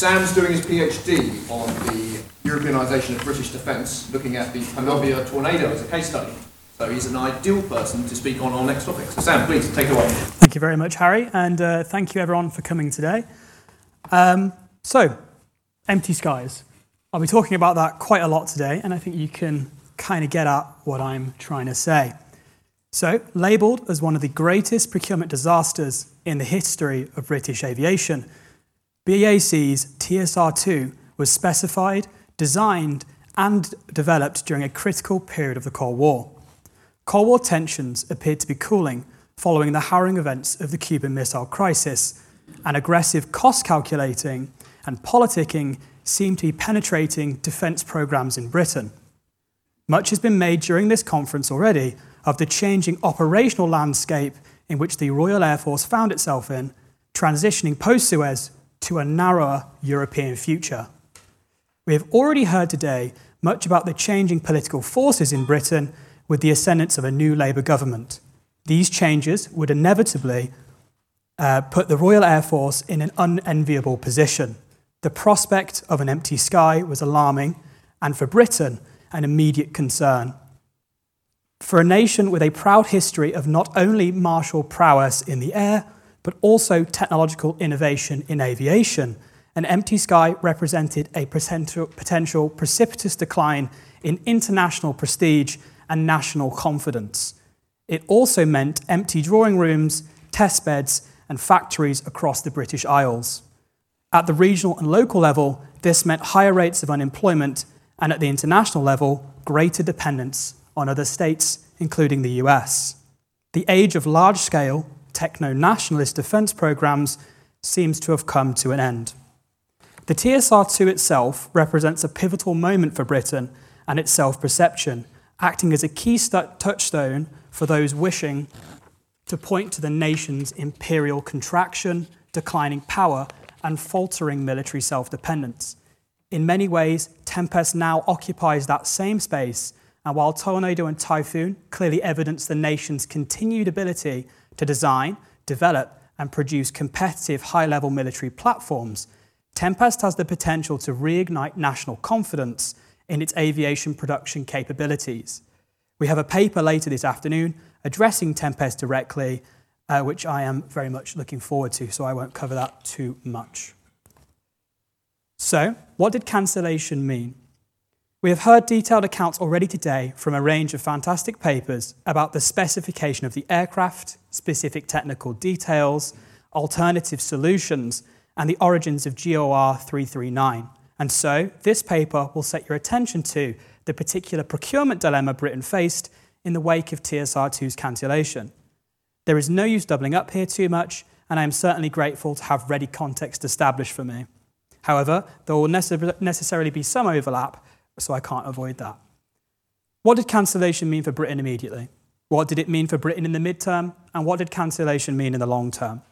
Sam's doing his PhD on the Europeanisation of British defence, looking at the Panavia tornado as a case study. So he's an ideal person to speak on our next topic. So Sam, please take it away. Thank you very much, Harry, and uh, thank you everyone for coming today. Um, so, empty skies. I'll be talking about that quite a lot today, and I think you can kind of get at what I'm trying to say. So, labelled as one of the greatest procurement disasters in the history of British aviation, BAC's TSR2 was specified, designed, and developed during a critical period of the Cold War. Cold War tensions appeared to be cooling following the harrowing events of the Cuban Missile Crisis, and aggressive cost calculating and politicking seemed to be penetrating defence programmes in Britain. Much has been made during this conference already of the changing operational landscape in which the Royal Air Force found itself in, transitioning post Suez to a narrower European future. We have already heard today much about the changing political forces in Britain with the ascendance of a new Labour government. These changes would inevitably uh, put the Royal Air Force in an unenviable position. The prospect of an empty sky was alarming, and for Britain, an immediate concern. For a nation with a proud history of not only martial prowess in the air, but also technological innovation in aviation, an empty sky represented a potential, precipitous decline in international prestige and national confidence. It also meant empty drawing rooms, test beds, and factories across the British Isles. At the regional and local level, this meant higher rates of unemployment, and at the international level, greater dependence on other states, including the US. The age of large scale, techno nationalist defence programmes seems to have come to an end. The TSR 2 itself represents a pivotal moment for Britain and its self perception, acting as a key touchstone for those wishing to point to the nation's imperial contraction, declining power, and faltering military self dependence. In many ways, Tempest now occupies that same space, and while Tornado and Typhoon clearly evidence the nation's continued ability to design, develop, and produce competitive high level military platforms, Tempest has the potential to reignite national confidence in its aviation production capabilities. We have a paper later this afternoon addressing Tempest directly, uh, which I am very much looking forward to, so I won't cover that too much. So, what did cancellation mean? We have heard detailed accounts already today from a range of fantastic papers about the specification of the aircraft, specific technical details, alternative solutions, and the origins of GOR 339. And so, this paper will set your attention to the particular procurement dilemma Britain faced in the wake of TSR2's cancellation. There is no use doubling up here too much, and I am certainly grateful to have ready context established for me. However, there will necessarily be some overlap so I can't avoid that. What did cancellation mean for Britain immediately? What did it mean for Britain in the midterm? And what did cancellation mean in the long term?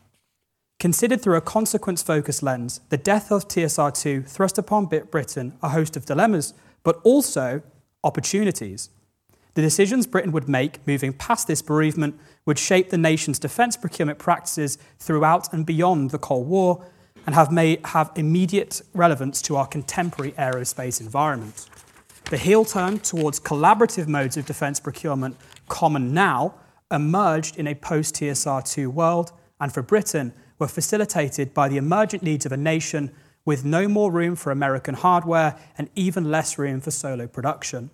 Considered through a consequence focused lens, the death of TSR2 thrust upon Britain a host of dilemmas, but also opportunities. The decisions Britain would make moving past this bereavement would shape the nation's defence procurement practices throughout and beyond the Cold War and have, made, have immediate relevance to our contemporary aerospace environment. The heel turn towards collaborative modes of defence procurement, common now, emerged in a post TSR 2 world, and for Britain, were facilitated by the emergent needs of a nation with no more room for American hardware and even less room for solo production.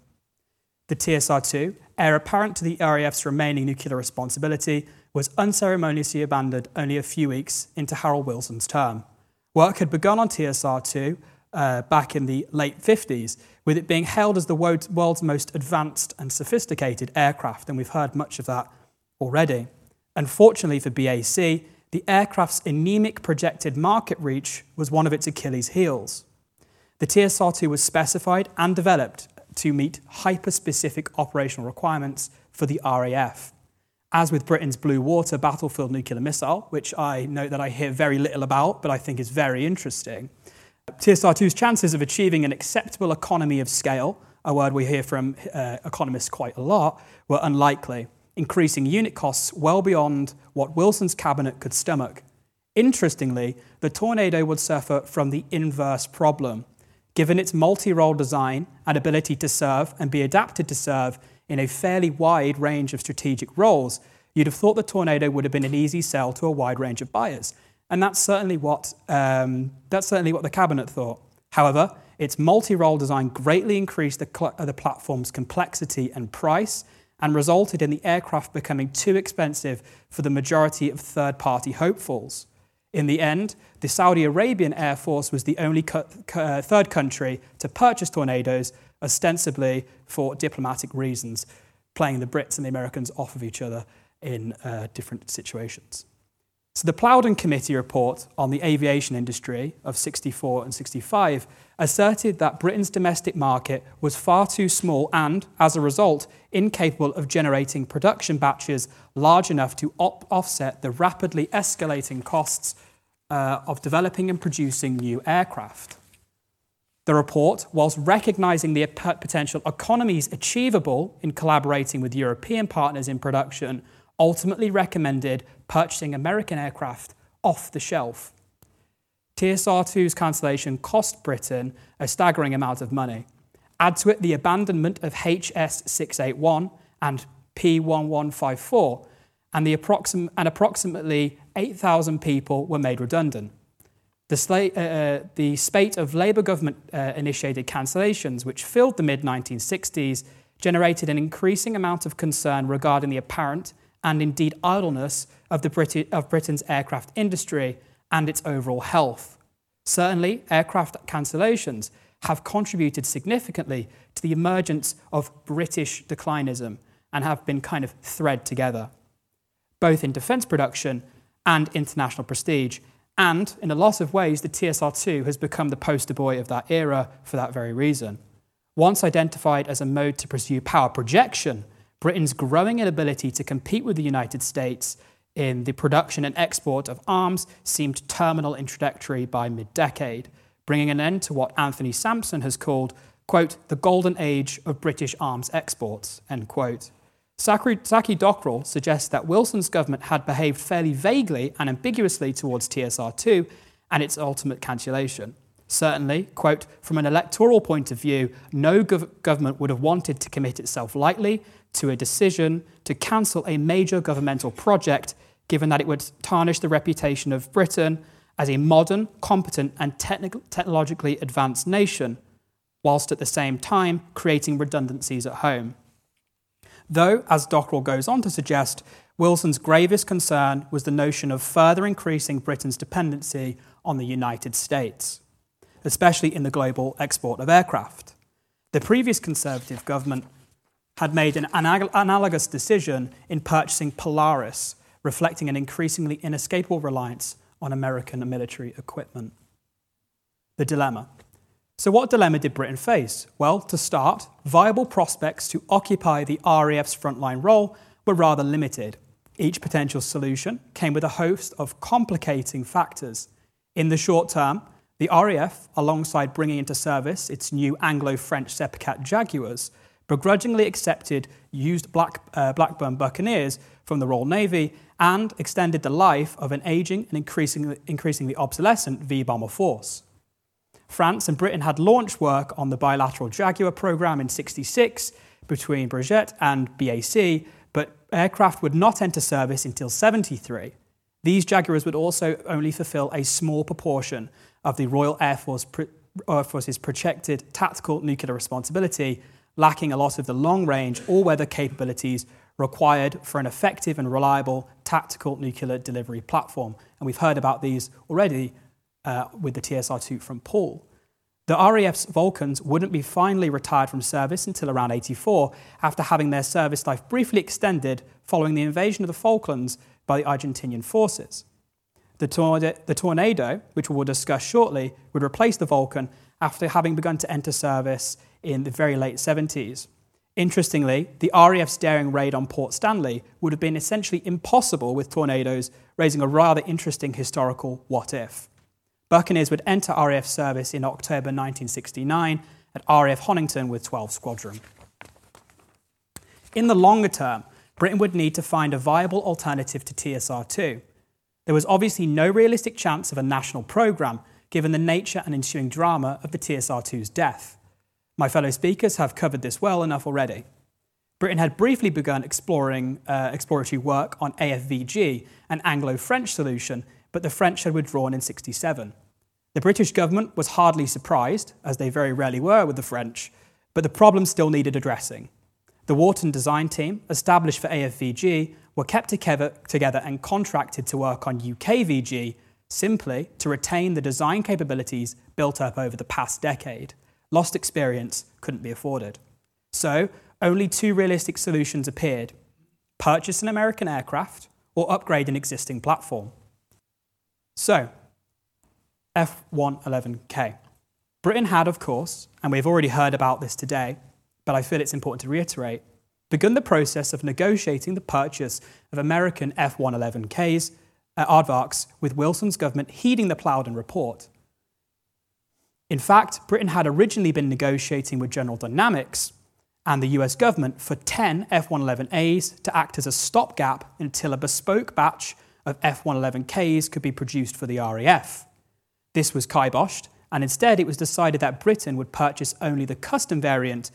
The TSR 2, heir apparent to the RAF's remaining nuclear responsibility, was unceremoniously abandoned only a few weeks into Harold Wilson's term. Work had begun on TSR 2 uh, back in the late 50s, with it being hailed as the world's most advanced and sophisticated aircraft, and we've heard much of that already. Unfortunately for BAC, the aircraft's anemic projected market reach was one of its Achilles' heels. The TSR 2 was specified and developed to meet hyper specific operational requirements for the RAF. As with Britain's Blue Water battlefield nuclear missile, which I note that I hear very little about, but I think is very interesting, TSR2's chances of achieving an acceptable economy of scale, a word we hear from uh, economists quite a lot, were unlikely, increasing unit costs well beyond what Wilson's cabinet could stomach. Interestingly, the Tornado would suffer from the inverse problem. Given its multi role design and ability to serve and be adapted to serve in a fairly wide range of strategic roles, you'd have thought the Tornado would have been an easy sell to a wide range of buyers. And that's certainly what, um, that's certainly what the Cabinet thought. However, its multi role design greatly increased the, cl- the platform's complexity and price and resulted in the aircraft becoming too expensive for the majority of third party hopefuls. In the end, the Saudi Arabian Air Force was the only co- co- third country to purchase tornadoes, ostensibly for diplomatic reasons, playing the Brits and the Americans off of each other in uh, different situations. So, the Plowden Committee report on the aviation industry of 64 and 65 asserted that Britain's domestic market was far too small and, as a result, incapable of generating production batches large enough to op- offset the rapidly escalating costs uh, of developing and producing new aircraft. The report, whilst recognising the potential economies achievable in collaborating with European partners in production, ultimately recommended purchasing American aircraft off the shelf. TSR2's cancellation cost Britain a staggering amount of money. Add to it the abandonment of HS 681 and P1154, and, the approxim- and approximately 8,000 people were made redundant. The, uh, uh, the spate of Labour government uh, initiated cancellations, which filled the mid 1960s, generated an increasing amount of concern regarding the apparent and indeed idleness of, the Brit- of Britain's aircraft industry and its overall health. Certainly, aircraft cancellations have contributed significantly to the emergence of British declinism and have been kind of thread together, both in defence production and international prestige. And in a lot of ways, the TSR 2 has become the poster boy of that era for that very reason. Once identified as a mode to pursue power projection, Britain's growing inability to compete with the United States in the production and export of arms seemed terminal in trajectory by mid decade, bringing an end to what Anthony Sampson has called, quote, the golden age of British arms exports, end quote. Saki Dockrill suggests that Wilson's government had behaved fairly vaguely and ambiguously towards TSR2 and its ultimate cancellation. Certainly, quote, from an electoral point of view, no gov- government would have wanted to commit itself lightly to a decision to cancel a major governmental project, given that it would tarnish the reputation of Britain as a modern, competent, and technologically advanced nation, whilst at the same time creating redundancies at home. Though, as Dockrill goes on to suggest, Wilson's gravest concern was the notion of further increasing Britain's dependency on the United States, especially in the global export of aircraft. The previous Conservative government had made an analogous decision in purchasing Polaris, reflecting an increasingly inescapable reliance on American military equipment. The dilemma. So, what dilemma did Britain face? Well, to start, viable prospects to occupy the RAF's frontline role were rather limited. Each potential solution came with a host of complicating factors. In the short term, the RAF, alongside bringing into service its new Anglo French SEPECAT Jaguars, begrudgingly accepted used Black, uh, Blackburn Buccaneers from the Royal Navy and extended the life of an aging and increasingly, increasingly obsolescent V bomber force. France and Britain had launched work on the bilateral Jaguar program in 66 between Breguet and BAC, but aircraft would not enter service until 73. These Jaguars would also only fulfill a small proportion of the Royal Air, Force, Air Force's projected tactical nuclear responsibility, lacking a lot of the long range all weather capabilities required for an effective and reliable tactical nuclear delivery platform. And we've heard about these already uh, with the TSR 2 from Paul. The RAF's Vulcans wouldn't be finally retired from service until around 84, after having their service life briefly extended following the invasion of the Falklands by the Argentinian forces. The, tornado, the Tornado, which we will discuss shortly, would replace the Vulcan after having begun to enter service in the very late 70s. Interestingly, the RAF's daring raid on Port Stanley would have been essentially impossible with tornadoes, raising a rather interesting historical what if. Buccaneers would enter RAF service in October 1969 at RAF Honington with 12 Squadron. In the longer term, Britain would need to find a viable alternative to TSR 2. There was obviously no realistic chance of a national programme given the nature and ensuing drama of the TSR 2's death. My fellow speakers have covered this well enough already. Britain had briefly begun exploring uh, exploratory work on AFVG, an Anglo French solution, but the French had withdrawn in 67. The British government was hardly surprised, as they very rarely were with the French, but the problem still needed addressing. The Warton design team, established for AFVG, were kept together and contracted to work on UKVG simply to retain the design capabilities built up over the past decade. Lost experience couldn't be afforded. So, only two realistic solutions appeared purchase an American aircraft or upgrade an existing platform. So, F 111K. Britain had, of course, and we've already heard about this today, but I feel it's important to reiterate, begun the process of negotiating the purchase of American F 111Ks, uh, aardvarks, with Wilson's government heeding the Plowden report. In fact, Britain had originally been negotiating with General Dynamics and the US government for 10 F 111As to act as a stopgap until a bespoke batch of F 111Ks could be produced for the RAF. This was kiboshed, and instead it was decided that Britain would purchase only the custom variant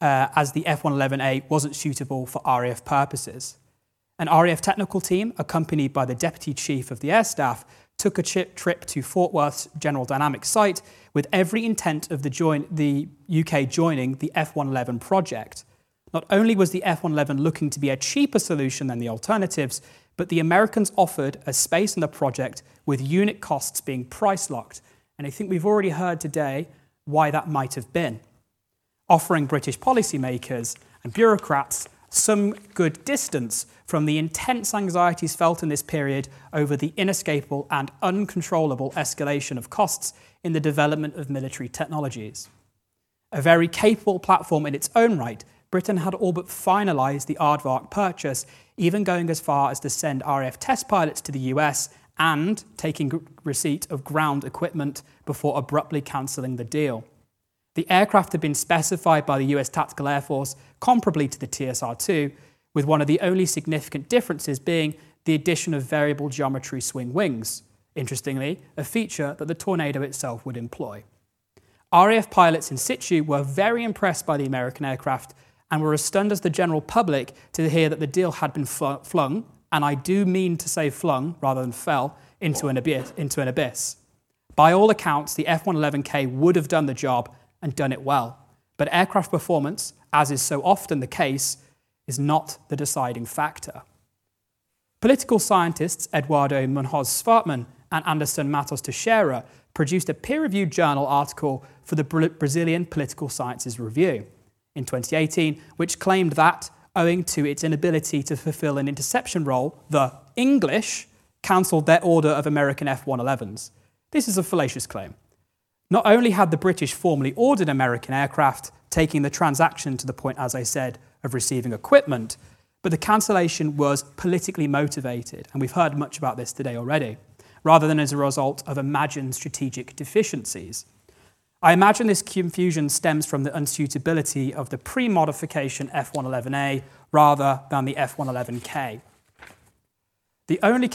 uh, as the F 111A wasn't suitable for RAF purposes. An RAF technical team, accompanied by the Deputy Chief of the Air Staff, took a trip to Fort Worth's General Dynamics site with every intent of the, join- the UK joining the F 111 project. Not only was the F 111 looking to be a cheaper solution than the alternatives, but the Americans offered a space in the project with unit costs being price locked. And I think we've already heard today why that might have been. Offering British policymakers and bureaucrats some good distance from the intense anxieties felt in this period over the inescapable and uncontrollable escalation of costs in the development of military technologies. A very capable platform in its own right, Britain had all but finalised the Aardvark purchase, even going as far as to send RAF test pilots to the US and taking receipt of ground equipment before abruptly cancelling the deal. The aircraft had been specified by the US Tactical Air Force comparably to the TSR 2, with one of the only significant differences being the addition of variable geometry swing wings, interestingly, a feature that the Tornado itself would employ. RAF pilots in situ were very impressed by the American aircraft and were as stunned as the general public to hear that the deal had been flung, and I do mean to say flung rather than fell, into an abyss. Into an abyss. By all accounts, the F 111K would have done the job and done it well. But aircraft performance, as is so often the case, is not the deciding factor. Political scientists Eduardo Munhoz Schwartman and Anderson Matos Teixeira produced a peer reviewed journal article for the Brazilian Political Sciences Review in 2018, which claimed that, owing to its inability to fulfill an interception role, the English cancelled their order of American F 111s. This is a fallacious claim. Not only had the British formally ordered American aircraft, taking the transaction to the point, as I said, of receiving equipment, but the cancellation was politically motivated, and we've heard much about this today already, rather than as a result of imagined strategic deficiencies. I imagine this confusion stems from the unsuitability of the pre modification F 111A rather than the F 111K. The, only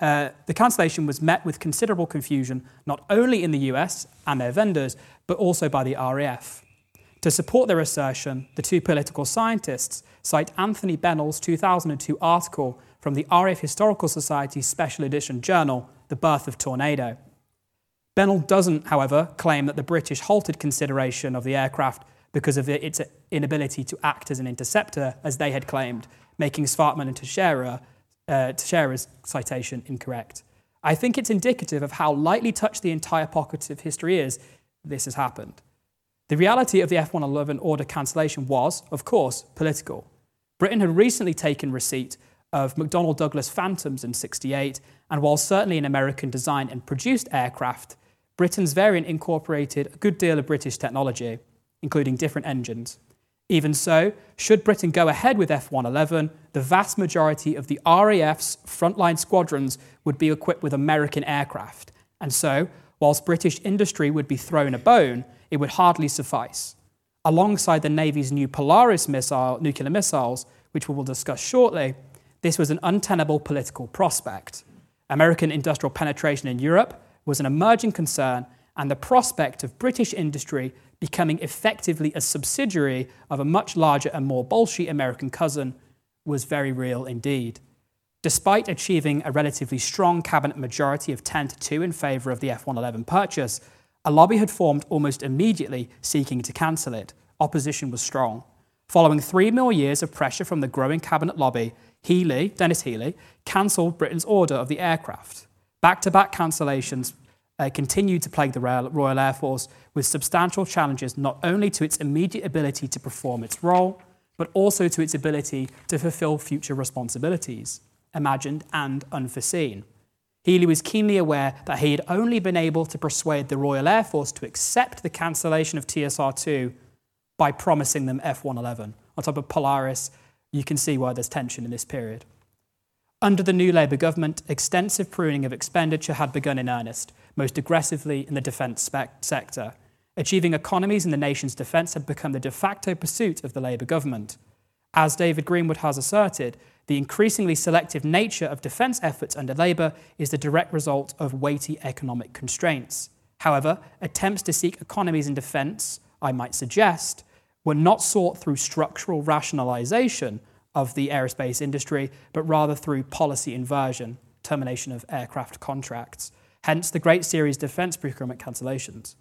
uh, the cancellation was met with considerable confusion not only in the US and their vendors, but also by the RAF. To support their assertion, the two political scientists cite Anthony Bennell's 2002 article from the RAF Historical Society's Special Edition journal, The Birth of Tornado. Bennell doesn't, however, claim that the British halted consideration of the aircraft because of its inability to act as an interceptor, as they had claimed, making Schwartman and Teixeira, uh, Teixeira's citation incorrect. I think it's indicative of how lightly touched the entire pocket of history is this has happened. The reality of the F 111 order cancellation was, of course, political. Britain had recently taken receipt of McDonnell Douglas Phantoms in 68, and while certainly an American design and produced aircraft, Britain's variant incorporated a good deal of British technology, including different engines. Even so, should Britain go ahead with F 111, the vast majority of the RAF's frontline squadrons would be equipped with American aircraft. And so, whilst British industry would be thrown a bone, it would hardly suffice. Alongside the Navy's new Polaris missile, nuclear missiles, which we will discuss shortly, this was an untenable political prospect. American industrial penetration in Europe was an emerging concern, and the prospect of British industry becoming effectively a subsidiary of a much larger and more bolshy American cousin was very real indeed. Despite achieving a relatively strong cabinet majority of 10 to 2 in favour of the F 111 purchase, a lobby had formed almost immediately seeking to cancel it. Opposition was strong. Following three more years of pressure from the growing cabinet lobby, Healey, Denis Healey, cancelled Britain's order of the aircraft. Back to back cancellations uh, continued to plague the Royal Air Force with substantial challenges not only to its immediate ability to perform its role, but also to its ability to fulfill future responsibilities imagined, and unforeseen. Healey was keenly aware that he had only been able to persuade the Royal Air Force to accept the cancellation of TSR 2 by promising them F 111. On top of Polaris, you can see why there's tension in this period. Under the new Labour government, extensive pruning of expenditure had begun in earnest, most aggressively in the defence sector. Achieving economies in the nation's defence had become the de facto pursuit of the Labour government. As David Greenwood has asserted, the increasingly selective nature of defence efforts under Labour is the direct result of weighty economic constraints. However, attempts to seek economies in defence, I might suggest, were not sought through structural rationalisation of the aerospace industry, but rather through policy inversion, termination of aircraft contracts. Hence the Great Series defence procurement cancellations.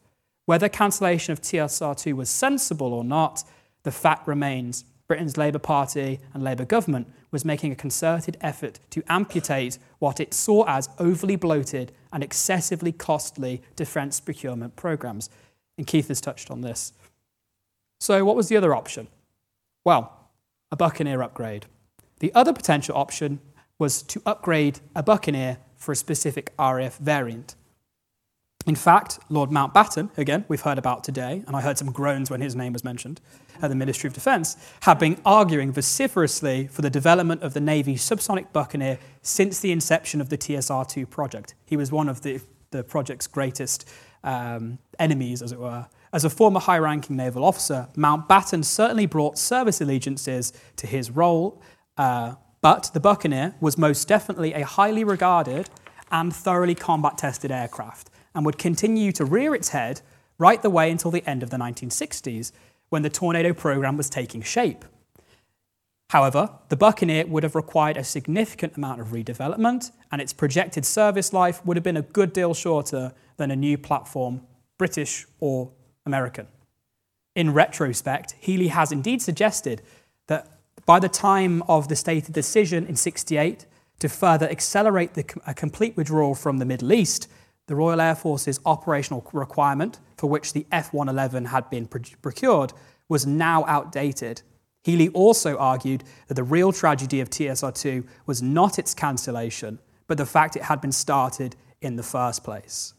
Whether cancellation of TSR2 was sensible or not, the fact remains Britain's Labour Party and Labour government was making a concerted effort to amputate what it saw as overly bloated and excessively costly defence procurement programmes. And Keith has touched on this. So, what was the other option? Well, a Buccaneer upgrade. The other potential option was to upgrade a Buccaneer for a specific RAF variant. In fact, Lord Mountbatten, again, we've heard about today, and I heard some groans when his name was mentioned at the Ministry of Defence, have been arguing vociferously for the development of the Navy's subsonic Buccaneer since the inception of the TSR 2 project. He was one of the, the project's greatest um, enemies, as it were. As a former high ranking naval officer, Mountbatten certainly brought service allegiances to his role, uh, but the Buccaneer was most definitely a highly regarded and thoroughly combat tested aircraft and would continue to rear its head right the way until the end of the 1960s when the Tornado program was taking shape. However, the Buccaneer would have required a significant amount of redevelopment, and its projected service life would have been a good deal shorter than a new platform, British or American. In retrospect, Healey has indeed suggested that by the time of the stated decision in 68 to further accelerate the, a complete withdrawal from the Middle East, the Royal Air Force's operational requirement, for which the F 111 had been procured, was now outdated. Healey also argued that the real tragedy of TSR 2 was not its cancellation, but the fact it had been started in the first place.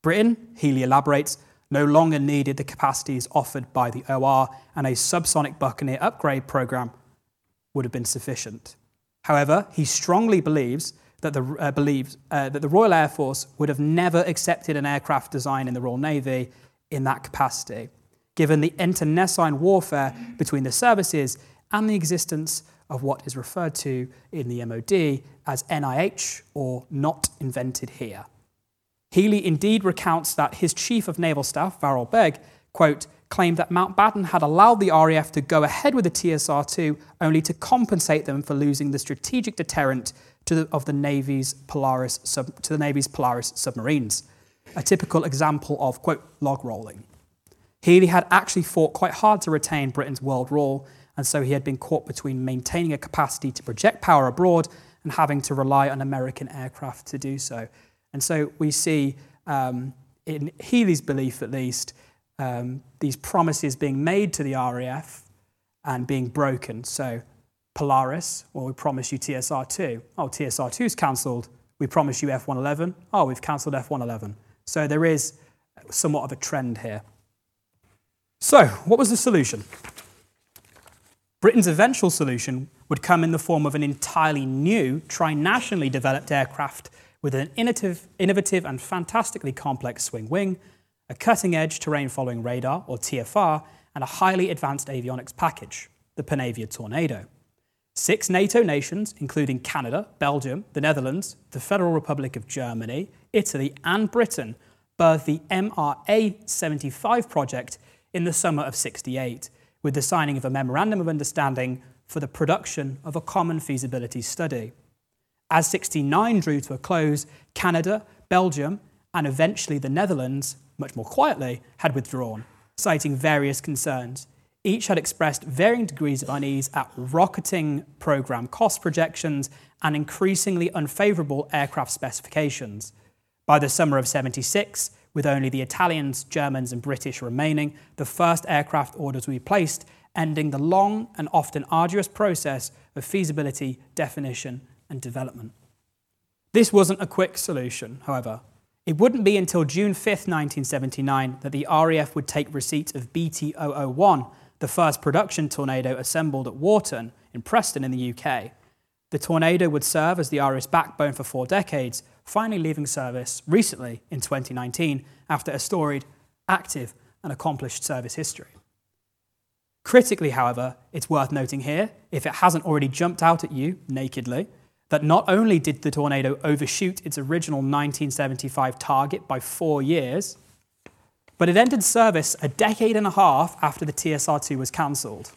Britain, Healey elaborates, no longer needed the capacities offered by the OR, and a subsonic Buccaneer upgrade program would have been sufficient. However, he strongly believes that the, uh, believes, uh, that the Royal Air Force would have never accepted an aircraft design in the Royal Navy in that capacity, given the internecine warfare between the services and the existence of what is referred to in the MOD as NIH or not invented here. Healey indeed recounts that his chief of naval staff, Varyl Begg, quote, claimed that Mountbatten had allowed the RAF to go ahead with the TSR-2 only to compensate them for losing the strategic deterrent to the, of the Navy's Polaris sub, to the Navy's Polaris submarines, a typical example of quote log rolling. Healey had actually fought quite hard to retain Britain's world role, and so he had been caught between maintaining a capacity to project power abroad and having to rely on American aircraft to do so. And so we see, um, in Healey's belief at least, um, these promises being made to the RAF and being broken. So Polaris, well, we promise you TSR2. Oh, TSR2 is cancelled. We promise you F111. Oh, we've cancelled F111. So there is somewhat of a trend here. So, what was the solution? Britain's eventual solution would come in the form of an entirely new, trinationally developed aircraft with an innovative, innovative and fantastically complex swing wing, a cutting edge terrain following radar, or TFR, and a highly advanced avionics package, the Panavia Tornado. Six NATO nations, including Canada, Belgium, the Netherlands, the Federal Republic of Germany, Italy, and Britain, birthed the MRA 75 project in the summer of 68, with the signing of a Memorandum of Understanding for the production of a common feasibility study. As 69 drew to a close, Canada, Belgium, and eventually the Netherlands, much more quietly, had withdrawn, citing various concerns. Each had expressed varying degrees of unease at rocketing program cost projections and increasingly unfavourable aircraft specifications. By the summer of 76, with only the Italians, Germans, and British remaining, the first aircraft orders were placed, ending the long and often arduous process of feasibility, definition, and development. This wasn't a quick solution, however. It wouldn't be until June 5, 1979, that the RAF would take receipt of BT 001, the first production tornado assembled at Warton in Preston in the UK. The tornado would serve as the RAF's backbone for four decades, finally leaving service recently in 2019 after a storied, active, and accomplished service history. Critically, however, it's worth noting here, if it hasn't already jumped out at you nakedly, that not only did the tornado overshoot its original 1975 target by four years, but it entered service a decade and a half after the TSR 2 was cancelled.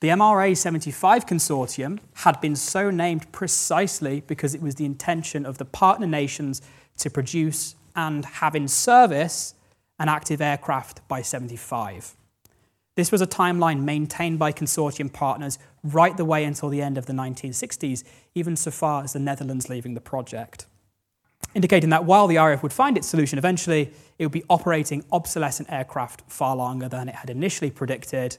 The MRA 75 consortium had been so named precisely because it was the intention of the partner nations to produce and have in service an active aircraft by 75. This was a timeline maintained by consortium partners right the way until the end of the 1960s, even so far as the Netherlands leaving the project. Indicating that while the RAF would find its solution eventually, it would be operating obsolescent aircraft far longer than it had initially predicted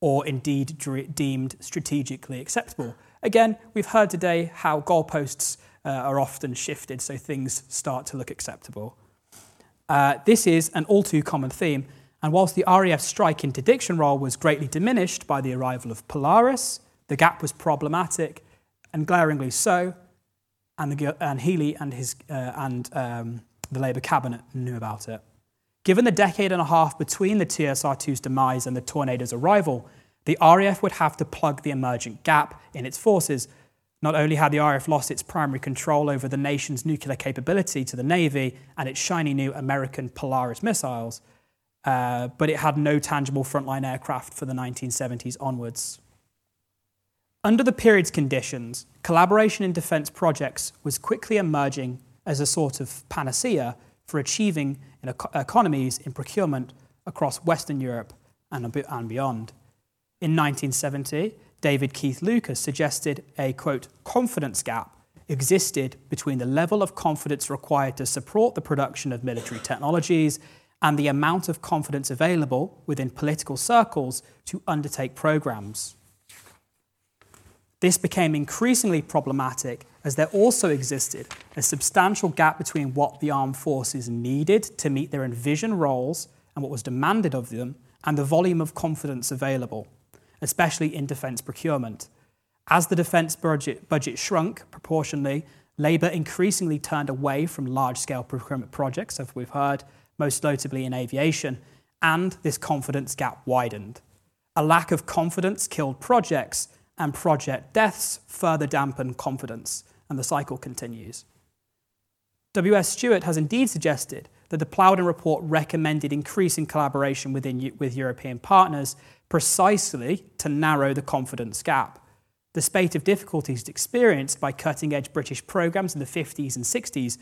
or indeed deemed strategically acceptable. Again, we've heard today how goalposts uh, are often shifted so things start to look acceptable. Uh, this is an all too common theme, and whilst the RAF's strike interdiction role was greatly diminished by the arrival of Polaris, the gap was problematic and glaringly so, and, the, and Healey and, his, uh, and um, the Labour cabinet knew about it. Given the decade and a half between the TSR-2's demise and the Tornado's arrival, the RAF would have to plug the emergent gap in its forces. Not only had the RAF lost its primary control over the nation's nuclear capability to the Navy and its shiny new American Polaris missiles, uh, but it had no tangible frontline aircraft for the 1970s onwards. Under the period's conditions, collaboration in defence projects was quickly emerging as a sort of panacea for achieving economies in procurement across Western Europe and beyond. In 1970, David Keith Lucas suggested a quote, confidence gap existed between the level of confidence required to support the production of military technologies and the amount of confidence available within political circles to undertake programs. This became increasingly problematic as there also existed a substantial gap between what the armed forces needed to meet their envisioned roles and what was demanded of them, and the volume of confidence available, especially in defence procurement. As the defence budget, budget shrunk proportionally, Labour increasingly turned away from large scale procurement projects, as we've heard, most notably in aviation, and this confidence gap widened. A lack of confidence killed projects and project deaths further dampen confidence, and the cycle continues. W.S. Stewart has indeed suggested that the Plowden report recommended increasing collaboration within, with European partners precisely to narrow the confidence gap. The spate of difficulties experienced by cutting edge British programs in the 50s and 60s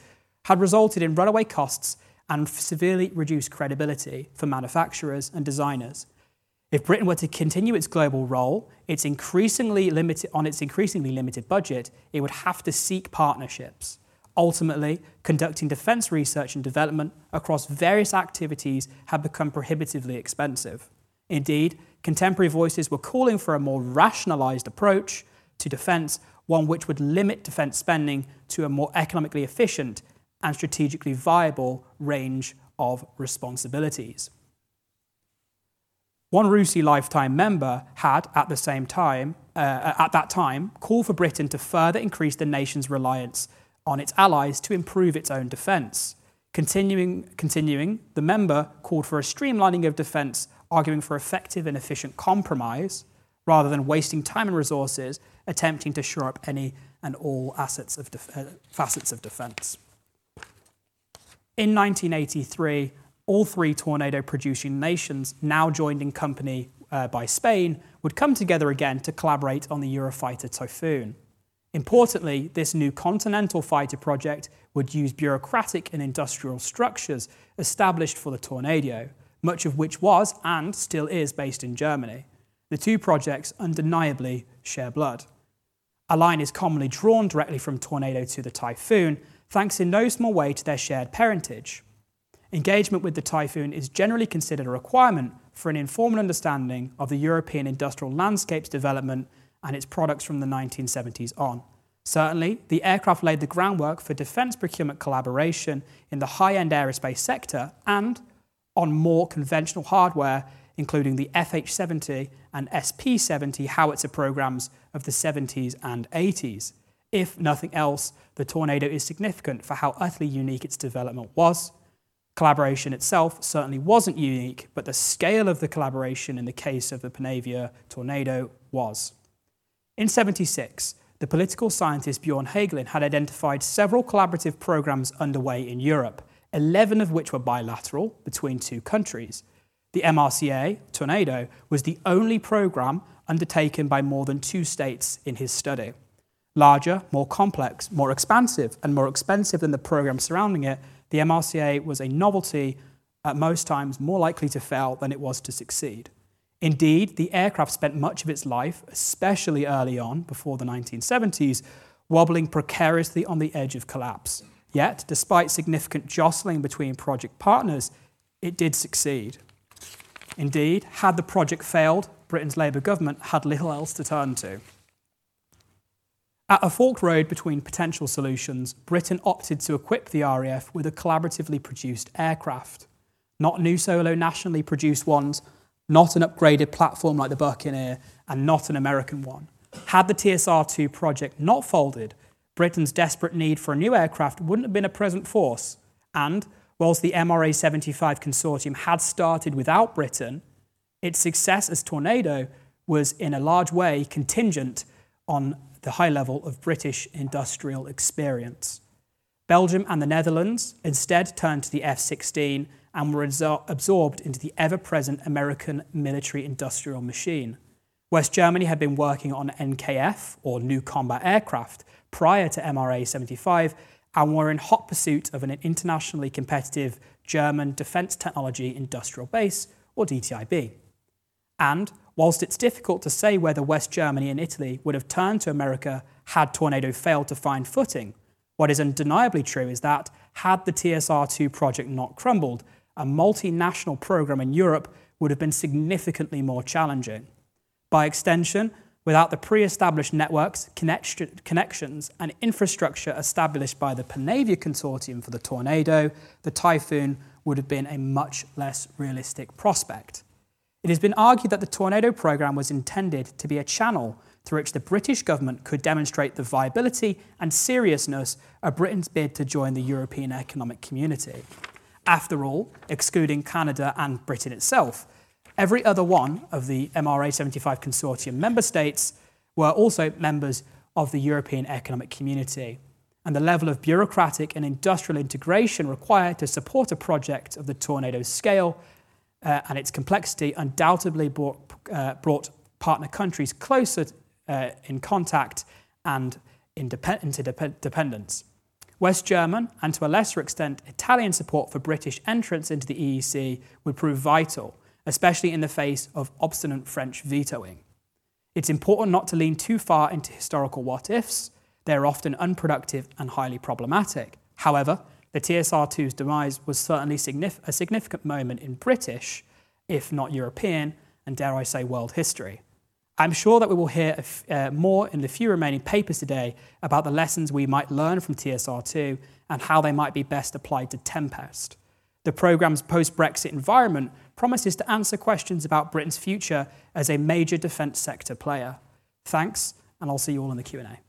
had resulted in runaway costs and severely reduce credibility for manufacturers and designers, if Britain were to continue its global role, its increasingly limited, on its increasingly limited budget, it would have to seek partnerships. Ultimately, conducting defence research and development across various activities had become prohibitively expensive. Indeed, contemporary voices were calling for a more rationalised approach to defence, one which would limit defence spending to a more economically efficient and strategically viable range of responsibilities. One RUSI lifetime member had, at the same time, uh, at that time, called for Britain to further increase the nation's reliance on its allies to improve its own defence. Continuing, continuing, the member called for a streamlining of defence, arguing for effective and efficient compromise, rather than wasting time and resources attempting to shore up any and all assets of def- uh, facets of defence. In 1983, all three tornado producing nations, now joined in company uh, by Spain, would come together again to collaborate on the Eurofighter Typhoon. Importantly, this new continental fighter project would use bureaucratic and industrial structures established for the Tornado, much of which was and still is based in Germany. The two projects undeniably share blood. A line is commonly drawn directly from Tornado to the Typhoon, thanks in no small way to their shared parentage. Engagement with the Typhoon is generally considered a requirement for an informed understanding of the European industrial landscape's development and its products from the 1970s on. Certainly, the aircraft laid the groundwork for defence procurement collaboration in the high end aerospace sector and on more conventional hardware, including the FH 70 and SP 70 howitzer programs of the 70s and 80s. If nothing else, the Tornado is significant for how utterly unique its development was. Collaboration itself certainly wasn't unique, but the scale of the collaboration in the case of the Panavia Tornado was. In 76, the political scientist Bjorn Hagelin had identified several collaborative programs underway in Europe, 11 of which were bilateral between two countries. The MRCA, Tornado, was the only program undertaken by more than two states in his study. Larger, more complex, more expansive, and more expensive than the program surrounding it, the MRCA was a novelty, at most times more likely to fail than it was to succeed. Indeed, the aircraft spent much of its life, especially early on, before the 1970s, wobbling precariously on the edge of collapse. Yet, despite significant jostling between project partners, it did succeed. Indeed, had the project failed, Britain's Labour government had little else to turn to. At a forked road between potential solutions, Britain opted to equip the RAF with a collaboratively produced aircraft. Not new solo nationally produced ones, not an upgraded platform like the Buccaneer, and not an American one. Had the TSR 2 project not folded, Britain's desperate need for a new aircraft wouldn't have been a present force. And, whilst the MRA 75 consortium had started without Britain, its success as Tornado was in a large way contingent on the high level of British industrial experience. Belgium and the Netherlands instead turned to the F 16 and were absorbed into the ever present American military industrial machine. West Germany had been working on NKF, or New Combat Aircraft, prior to MRA 75 and were in hot pursuit of an internationally competitive German defence technology industrial base, or DTIB. And whilst it's difficult to say whether West Germany and Italy would have turned to America had Tornado failed to find footing, what is undeniably true is that had the TSR 2 project not crumbled, a multinational program in Europe would have been significantly more challenging. By extension, without the pre established networks, connections, and infrastructure established by the Panavia Consortium for the Tornado, the Typhoon would have been a much less realistic prospect. It has been argued that the Tornado programme was intended to be a channel through which the British government could demonstrate the viability and seriousness of Britain's bid to join the European Economic Community. After all, excluding Canada and Britain itself, every other one of the MRA 75 consortium member states were also members of the European Economic Community. And the level of bureaucratic and industrial integration required to support a project of the tornado scale uh, and its complexity undoubtedly brought, uh, brought partner countries closer uh, in contact and interdependence. West German, and to a lesser extent Italian support for British entrance into the EEC would prove vital, especially in the face of obstinate French vetoing. It's important not to lean too far into historical what ifs, they're often unproductive and highly problematic. However, the TSR 2's demise was certainly a significant moment in British, if not European, and dare I say world history. I'm sure that we will hear uh, more in the few remaining papers today about the lessons we might learn from TSR2 and how they might be best applied to Tempest. The programme's post Brexit environment promises to answer questions about Britain's future as a major defence sector player. Thanks, and I'll see you all in the Q&A.